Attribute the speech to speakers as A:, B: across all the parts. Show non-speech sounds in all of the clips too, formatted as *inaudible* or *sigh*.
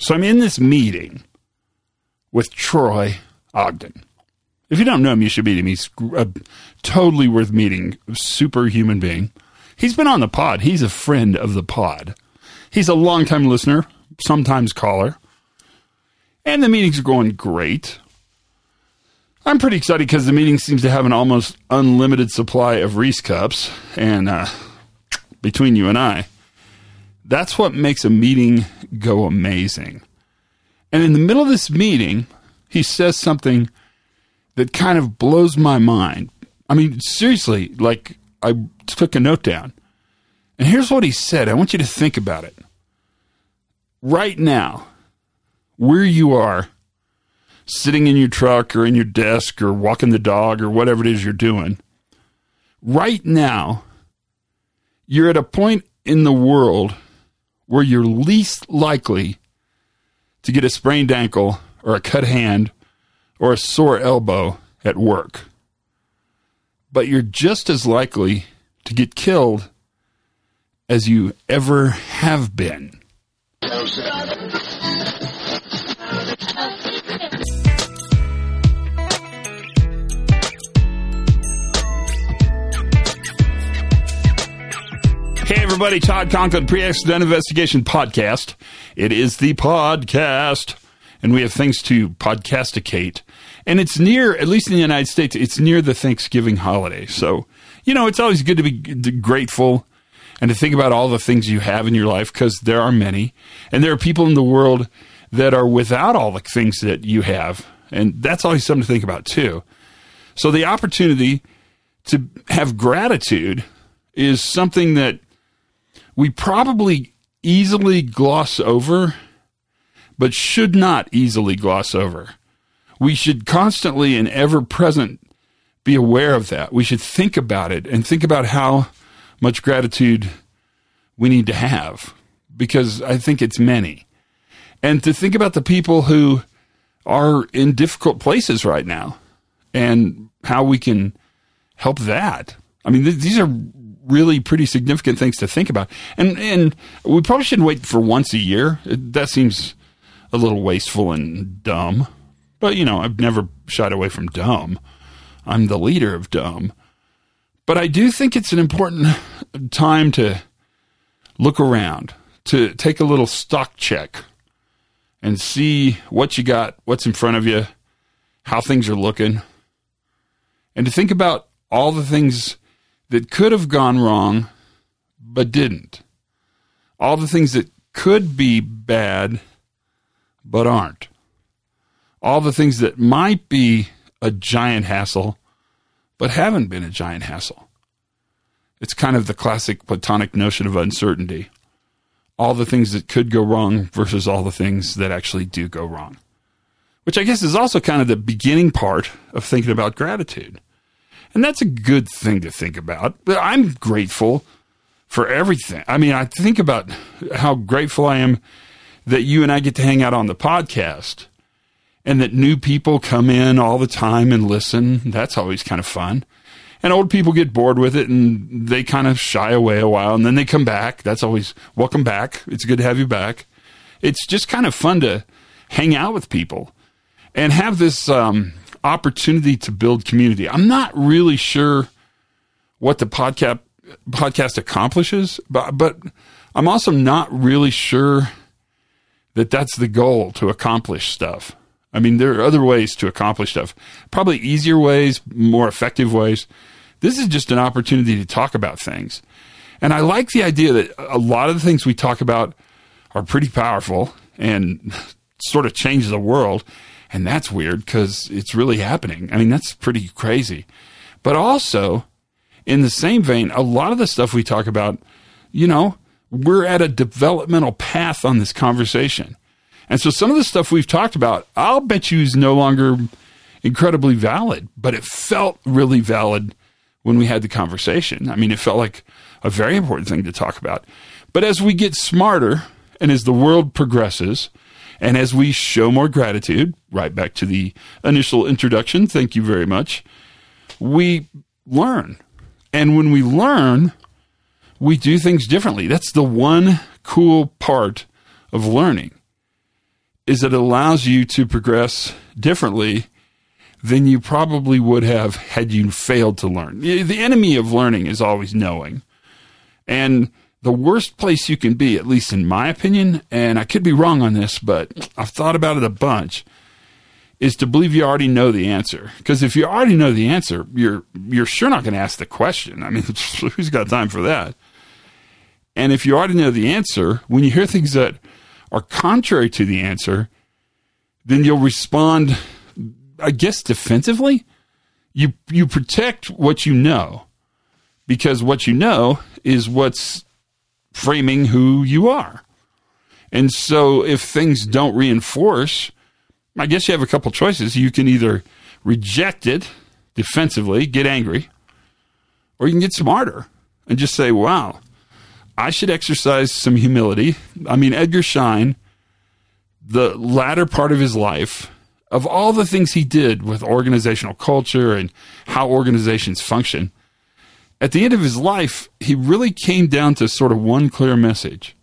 A: So I'm in this meeting with Troy Ogden. If you don't know him, you should meet him. He's a totally worth meeting, superhuman being. He's been on the pod. He's a friend of the pod. He's a longtime listener, sometimes caller. And the meetings are going great. I'm pretty excited because the meeting seems to have an almost unlimited supply of Reese cups. And uh, between you and I, that's what makes a meeting go amazing. And in the middle of this meeting, he says something that kind of blows my mind. I mean, seriously, like I took a note down. And here's what he said. I want you to think about it. Right now, where you are, sitting in your truck or in your desk or walking the dog or whatever it is you're doing, right now, you're at a point in the world where you're least likely to get a sprained ankle or a cut hand or a sore elbow at work. But you're just as likely to get killed as you ever have been. Everybody, Todd Conklin, Pre Accident Investigation Podcast. It is the podcast, and we have things to podcasticate. And it's near, at least in the United States, it's near the Thanksgiving holiday. So, you know, it's always good to be grateful and to think about all the things you have in your life because there are many. And there are people in the world that are without all the things that you have. And that's always something to think about, too. So, the opportunity to have gratitude is something that we probably easily gloss over, but should not easily gloss over. We should constantly and ever present be aware of that. We should think about it and think about how much gratitude we need to have because I think it's many. And to think about the people who are in difficult places right now and how we can help that. I mean, th- these are really pretty significant things to think about. And and we probably shouldn't wait for once a year. That seems a little wasteful and dumb. But you know, I've never shied away from dumb. I'm the leader of dumb. But I do think it's an important time to look around, to take a little stock check and see what you got, what's in front of you, how things are looking, and to think about all the things that could have gone wrong but didn't. All the things that could be bad but aren't. All the things that might be a giant hassle but haven't been a giant hassle. It's kind of the classic Platonic notion of uncertainty. All the things that could go wrong versus all the things that actually do go wrong. Which I guess is also kind of the beginning part of thinking about gratitude. And that's a good thing to think about. But I'm grateful for everything. I mean, I think about how grateful I am that you and I get to hang out on the podcast and that new people come in all the time and listen. That's always kind of fun. And old people get bored with it and they kind of shy away a while and then they come back. That's always welcome back. It's good to have you back. It's just kind of fun to hang out with people and have this um, opportunity to build community. I'm not really sure what the podcast podcast accomplishes, but but I'm also not really sure that that's the goal to accomplish stuff. I mean, there are other ways to accomplish stuff, probably easier ways, more effective ways. This is just an opportunity to talk about things. And I like the idea that a lot of the things we talk about are pretty powerful and *laughs* sort of change the world. And that's weird because it's really happening. I mean, that's pretty crazy. But also, in the same vein, a lot of the stuff we talk about, you know, we're at a developmental path on this conversation. And so some of the stuff we've talked about, I'll bet you is no longer incredibly valid, but it felt really valid when we had the conversation. I mean, it felt like a very important thing to talk about. But as we get smarter and as the world progresses, and as we show more gratitude, right back to the initial introduction, thank you very much, we learn. And when we learn, we do things differently. That's the one cool part of learning. is it allows you to progress differently than you probably would have had you failed to learn. The enemy of learning is always knowing. And the worst place you can be, at least in my opinion, and I could be wrong on this, but I've thought about it a bunch, is to believe you already know the answer. Because if you already know the answer, you're you're sure not going to ask the question. I mean, *laughs* who's got time for that? And if you already know the answer, when you hear things that are contrary to the answer, then you'll respond, I guess, defensively. You you protect what you know because what you know is what's framing who you are. And so if things don't reinforce, I guess you have a couple choices. You can either reject it defensively, get angry, or you can get smarter and just say, wow, I should exercise some humility. I mean, Edgar Schein, the latter part of his life, of all the things he did with organizational culture and how organizations function, at the end of his life, he really came down to sort of one clear message.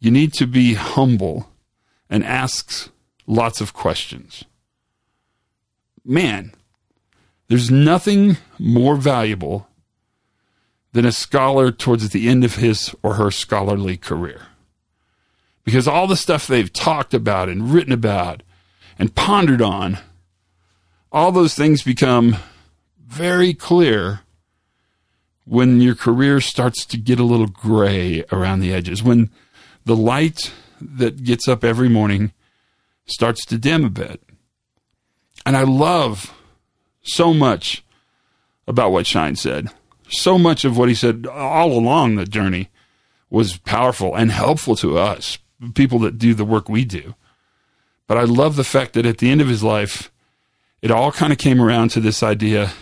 A: You need to be humble and ask lots of questions. Man, there's nothing more valuable than a scholar towards the end of his or her scholarly career. Because all the stuff they've talked about and written about and pondered on, all those things become very clear when your career starts to get a little gray around the edges, when the light that gets up every morning starts to dim a bit. And I love so much about what Schein said. So much of what he said all along the journey was powerful and helpful to us, people that do the work we do. But I love the fact that at the end of his life, it all kind of came around to this idea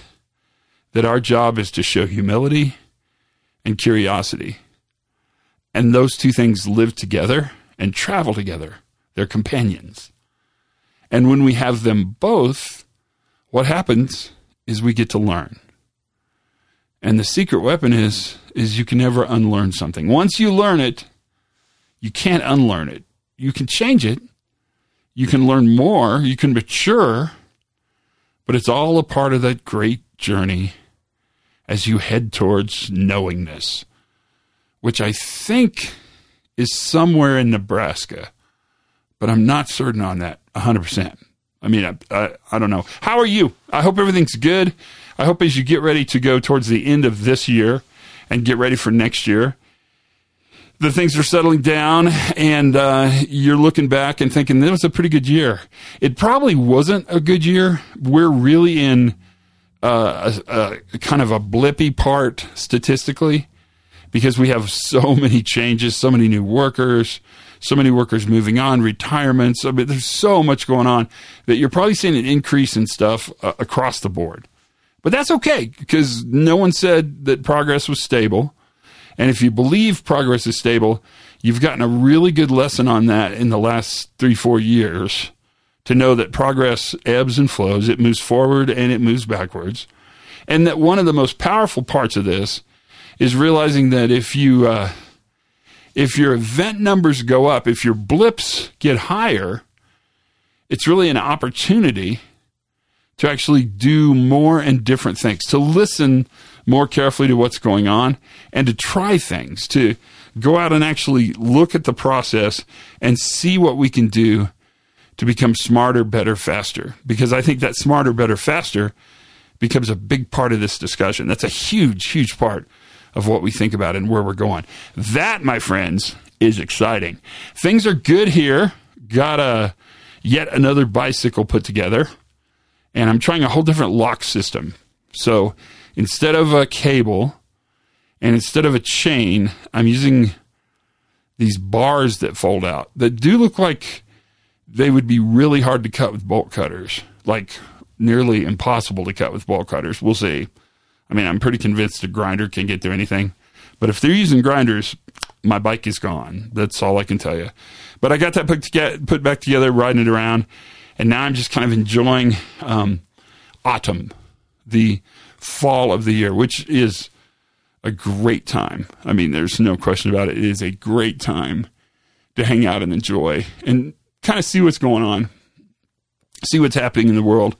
A: that our job is to show humility and curiosity. And those two things live together and travel together. They're companions. And when we have them both, what happens is we get to learn. And the secret weapon is is you can never unlearn something. Once you learn it, you can't unlearn it. You can change it. You can learn more, you can mature, but it's all a part of that great journey as you head towards knowingness, which I think is somewhere in Nebraska, but I'm not certain on that 100%. I mean, I, I, I, don't know. How are you? I hope everything's good. I hope as you get ready to go towards the end of this year and get ready for next year, the things are settling down and uh, you're looking back and thinking, that was a pretty good year. It probably wasn't a good year. We're really in uh, a, a kind of a blippy part statistically because we have so *laughs* many changes, so many new workers, so many workers moving on, retirements. I mean, there's so much going on that you're probably seeing an increase in stuff uh, across the board. But that's okay because no one said that progress was stable. And if you believe progress is stable, you've gotten a really good lesson on that in the last three, four years to know that progress ebbs and flows, it moves forward and it moves backwards. And that one of the most powerful parts of this is realizing that if you uh, if your event numbers go up, if your blips get higher, it's really an opportunity to actually do more and different things, to listen more carefully to what's going on, and to try things, to go out and actually look at the process and see what we can do to become smarter, better, faster. Because I think that smarter, better, faster becomes a big part of this discussion. That's a huge, huge part of what we think about and where we're going. That, my friends, is exciting. Things are good here. Got a yet another bicycle put together, and I'm trying a whole different lock system. So instead of a cable and instead of a chain, I'm using these bars that fold out that do look like they would be really hard to cut with bolt cutters, like nearly impossible to cut with bolt cutters. We'll see. I mean, I'm pretty convinced a grinder can get through anything. But if they're using grinders, my bike is gone. That's all I can tell you. But I got that put, get, put back together, riding it around, and now I'm just kind of enjoying um, autumn, the fall of the year, which is a great time. I mean, there's no question about it. It is a great time to hang out and enjoy. And kind of see what's going on, see what's happening in the world.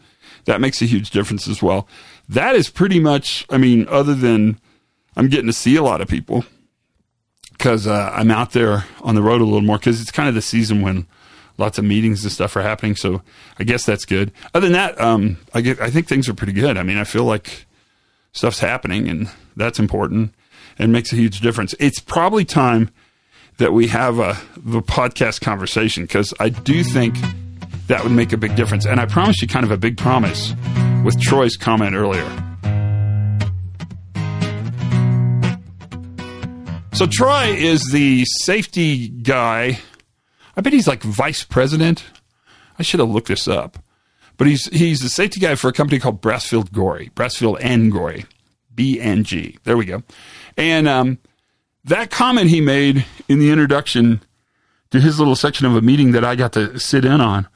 A: That makes a huge difference as well. That is pretty much, I mean, other than I'm getting to see a lot of people because uh, I'm out there on the road a little more because it's kind of the season when lots of meetings and stuff are happening. So I guess that's good. Other than that, um, I get, I think things are pretty good. I mean, I feel like stuff's happening and that's important and makes a huge difference. It's probably time that we have a the podcast conversation because I do think that would make a big difference. And I promise you kind of a big promise with Troy's comment earlier. So Troy is the safety guy. I bet he's like vice president. I should have looked this up. But he's he's the safety guy for a company called Brasfield Gorrie, Brasfield and Gorrie, BNG. There we go. And um, that comment he made in the introduction to his little section of a meeting that I got to sit in on,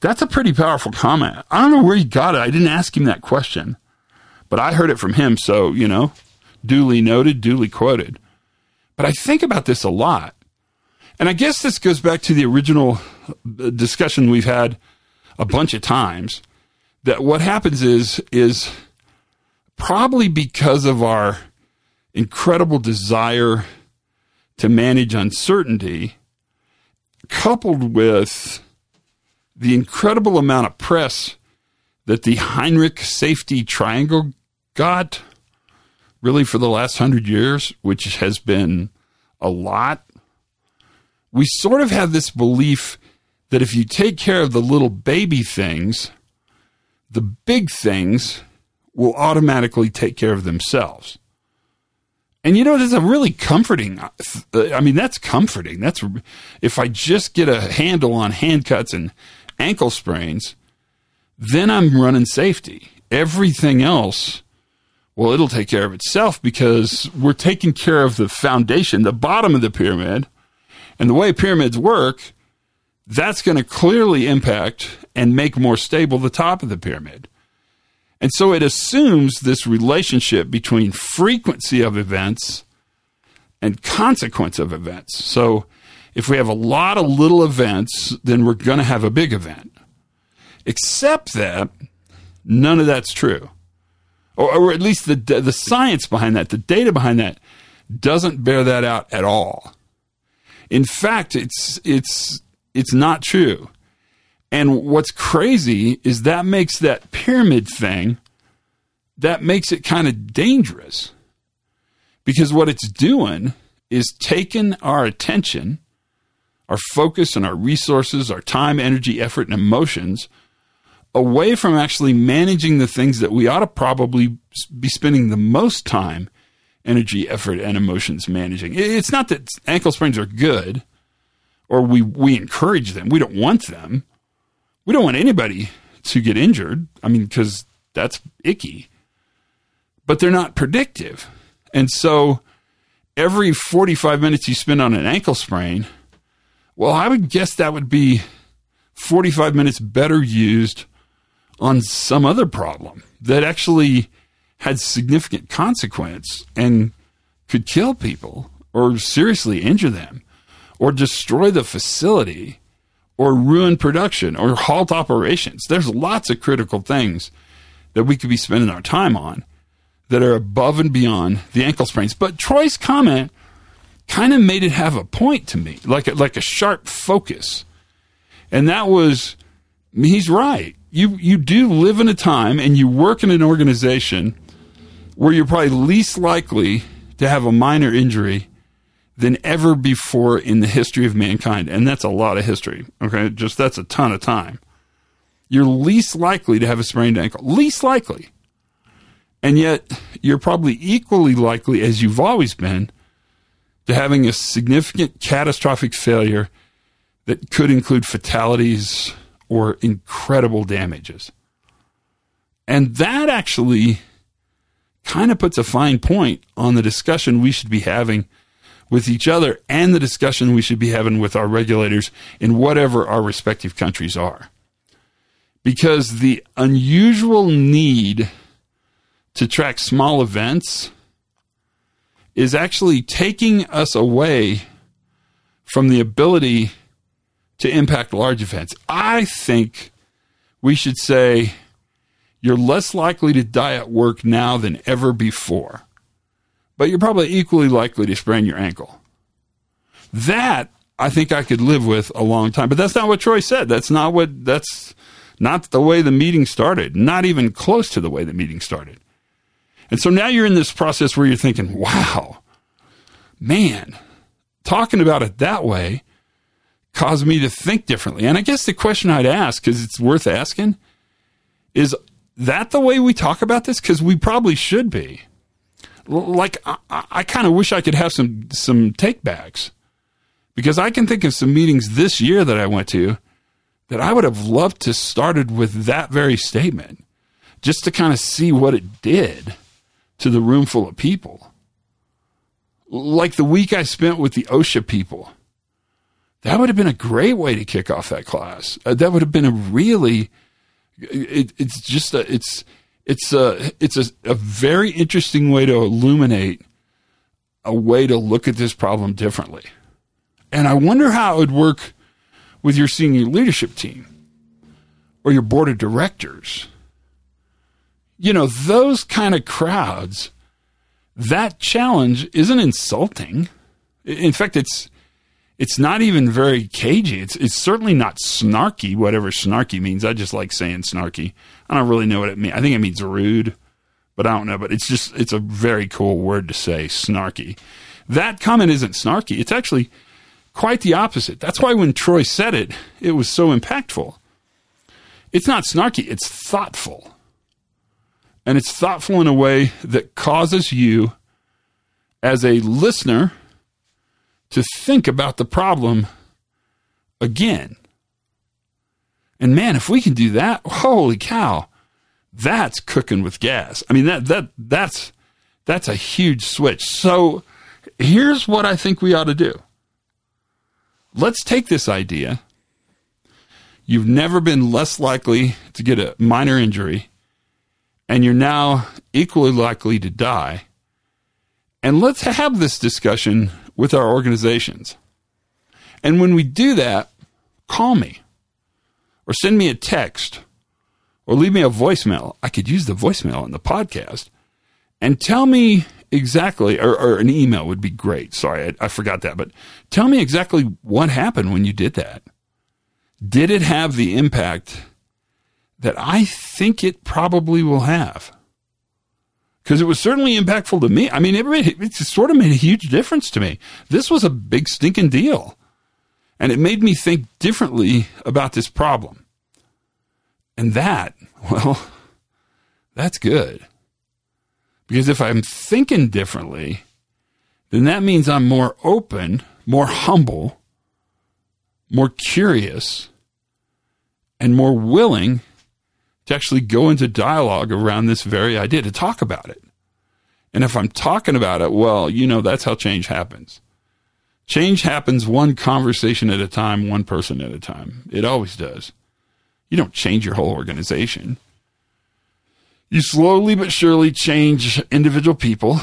A: that's a pretty powerful comment. I don't know where he got it. I didn't ask him that question, but I heard it from him. So, you know, duly noted, duly quoted. But I think about this a lot. And I guess this goes back to the original uh, discussion we've had a bunch of times that what happens is, is probably because of our incredible desire to manage uncertainty, coupled with the incredible amount of press that the Heinrich safety triangle got really for the last hundred years, which has been a lot. We sort of have this belief that if you take care of the little baby things, the big things will automatically take care of themselves. And you know, there's a really comforting. Uh, I mean, that's comforting. That's if I just get a handle on hand cuts and ankle sprains, then I'm running safety. Everything else, well, it'll take care of itself because we're taking care of the foundation, the bottom of the pyramid. And the way pyramids work, that's going to clearly impact and make more stable the top of the pyramid. And so it assumes this relationship between frequency of events and consequence of events. So if we have a lot of little events, then we're going to have a big event. Except that none of that's true. Or, or at least the, the science behind that, the data behind that, doesn't bear that out at all. In fact, it's, it's, it's not true. And what's crazy is that makes that pyramid thing, that makes it kind of dangerous. Because what it's doing is taking our attention, our focus, and our resources, our time, energy, effort, and emotions away from actually managing the things that we ought to probably be spending the most time, energy, effort, and emotions managing. It's not that ankle sprains are good or we, we encourage them, we don't want them we don't want anybody to get injured. I mean, because that's icky. But they're not predictive. And so every 45 minutes you spend on an ankle sprain, well, I would guess that would be 45 minutes better used on some other problem that actually had significant consequence and could kill people or seriously injure them or destroy the facility or ruin production or halt operations. There's lots of critical things that we could be spending our time on that are above and beyond the ankle sprains. But Troy's comment kind of made it have a point to me, like a, like a sharp focus. And that was, he's right. You, you do live in a time and you work in an organization where you're probably least likely to have a minor injury than ever before in the history of mankind. And that's a lot of history. Okay. Just that's a ton of time. You're least likely to have a sprained ankle. Least likely. And yet you're probably equally likely as you've always been to having a significant catastrophic failure that could include fatalities or incredible damages. And that actually kind of puts a fine point on the discussion we should be having with each other and the discussion we should be having with our regulators in whatever our respective countries are. Because the unusual need to track small events is actually taking us away from the ability to impact large events. I think we should say you're less likely to die at work now than ever before, but you're probably equally likely to sprain your ankle. That I think I could live with a long time, but that's not what Troy said. That's not what, that's not the way the meeting started, not even close to the way the meeting started. And so now you're in this process where you're thinking, wow, man, talking about it that way caused me to think differently. And I guess the question I'd ask, because it's worth asking, is that the way we talk about this? Because we probably should be. Like, I, I kind of wish I could have some some take backs because I can think of some meetings this year that I went to that I would have loved to started with that very statement just to kind of see what it did to the room full of people. Like the week I spent with the OSHA people. That would have been a great way to kick off that class. Uh, that would have been a really it, it's just a, it's it's a it's a, a very interesting way to illuminate a way to look at this problem differently. And I wonder how it would work with your senior leadership team or your board of directors. You know, those kind of crowds, that challenge isn't insulting. In fact, it's it's not even very cagey. It's it's certainly not snarky, whatever snarky means. I just like saying snarky. I don't really know what it means. I think it means rude, but I don't know. But it's just it's a very cool word to say, snarky. That comment isn't snarky. It's actually quite the opposite. That's why when Troy said it, it was so impactful. It's not snarky, it's thoughtful. And it's thoughtful in a way that causes you, as a listener, to think about the problem again. And man, if we can do that, holy cow, that's cooking with gas. I mean that that that's that's a huge switch. So here's what I think we ought to do. Let's take this idea. You've never been less likely to get a minor injury, and you're now equally likely to die. And let's have this discussion with our organizations. And when we do that, call me or send me a text or leave me a voicemail. I could use the voicemail in the podcast and tell me exactly, or, or an email would be great. Sorry, I, I forgot that, but tell me exactly what happened when you did that. Did it have the impact that I think it probably will have? Because it was certainly impactful to me. I mean, it, made, it sort of made a huge difference to me. This was a big stinking deal. And it made me think differently about this problem. And that, *laughs* well, that's good. Because if I'm thinking differently, then that means I'm more open, more humble, more curious, and more willing to actually go into dialogue around this very idea, to talk about it. And if I'm talking about it, well, you know, that's how change happens. Change happens one conversation at a time, one person at a time. It always does. You don't change your whole organization. You slowly but surely change individual people,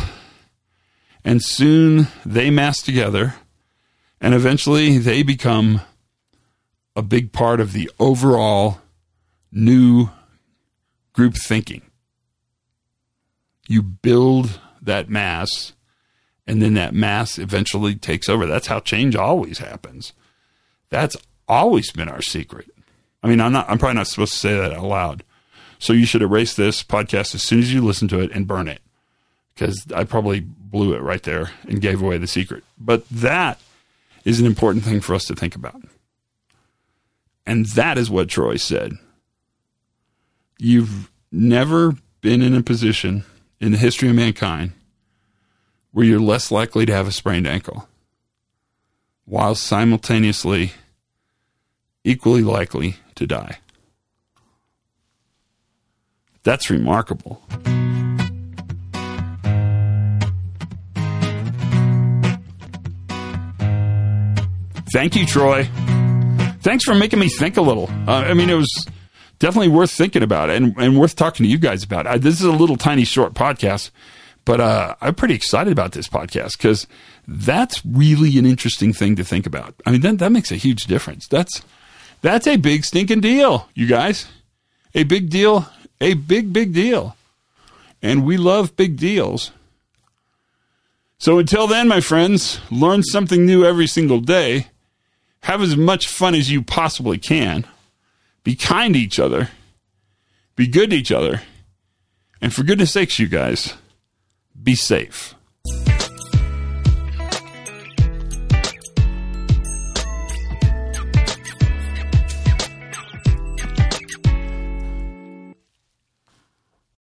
A: and soon they mass together, and eventually they become a big part of the overall new group thinking. You build that mass, and then that mass eventually takes over. That's how change always happens. That's always been our secret. I mean, I'm not. I'm probably not supposed to say that out loud. So you should erase this podcast as soon as you listen to it and burn it, because I probably blew it right there and gave away the secret. But that is an important thing for us to think about. And that is what Troy said. You've never been in a position in the history of mankind where you're less likely to have a sprained ankle while simultaneously equally likely to die. That's remarkable. Thank you, Troy. Thanks for making me think a little. Uh, I mean, it was definitely worth thinking about and, and worth talking to you guys about. I, this is a little tiny short podcast, but uh, I'm pretty excited about this podcast because That's really an interesting thing to think about. I mean, that, that makes a huge difference. That's, that's a big stinking deal, you guys. A big deal, a big, big deal. And we love big deals. So until then, my friends, learn something new every single day. Have as much fun as you possibly can. Be kind to each other. Be good to each other. And for goodness sakes, you guys, be safe.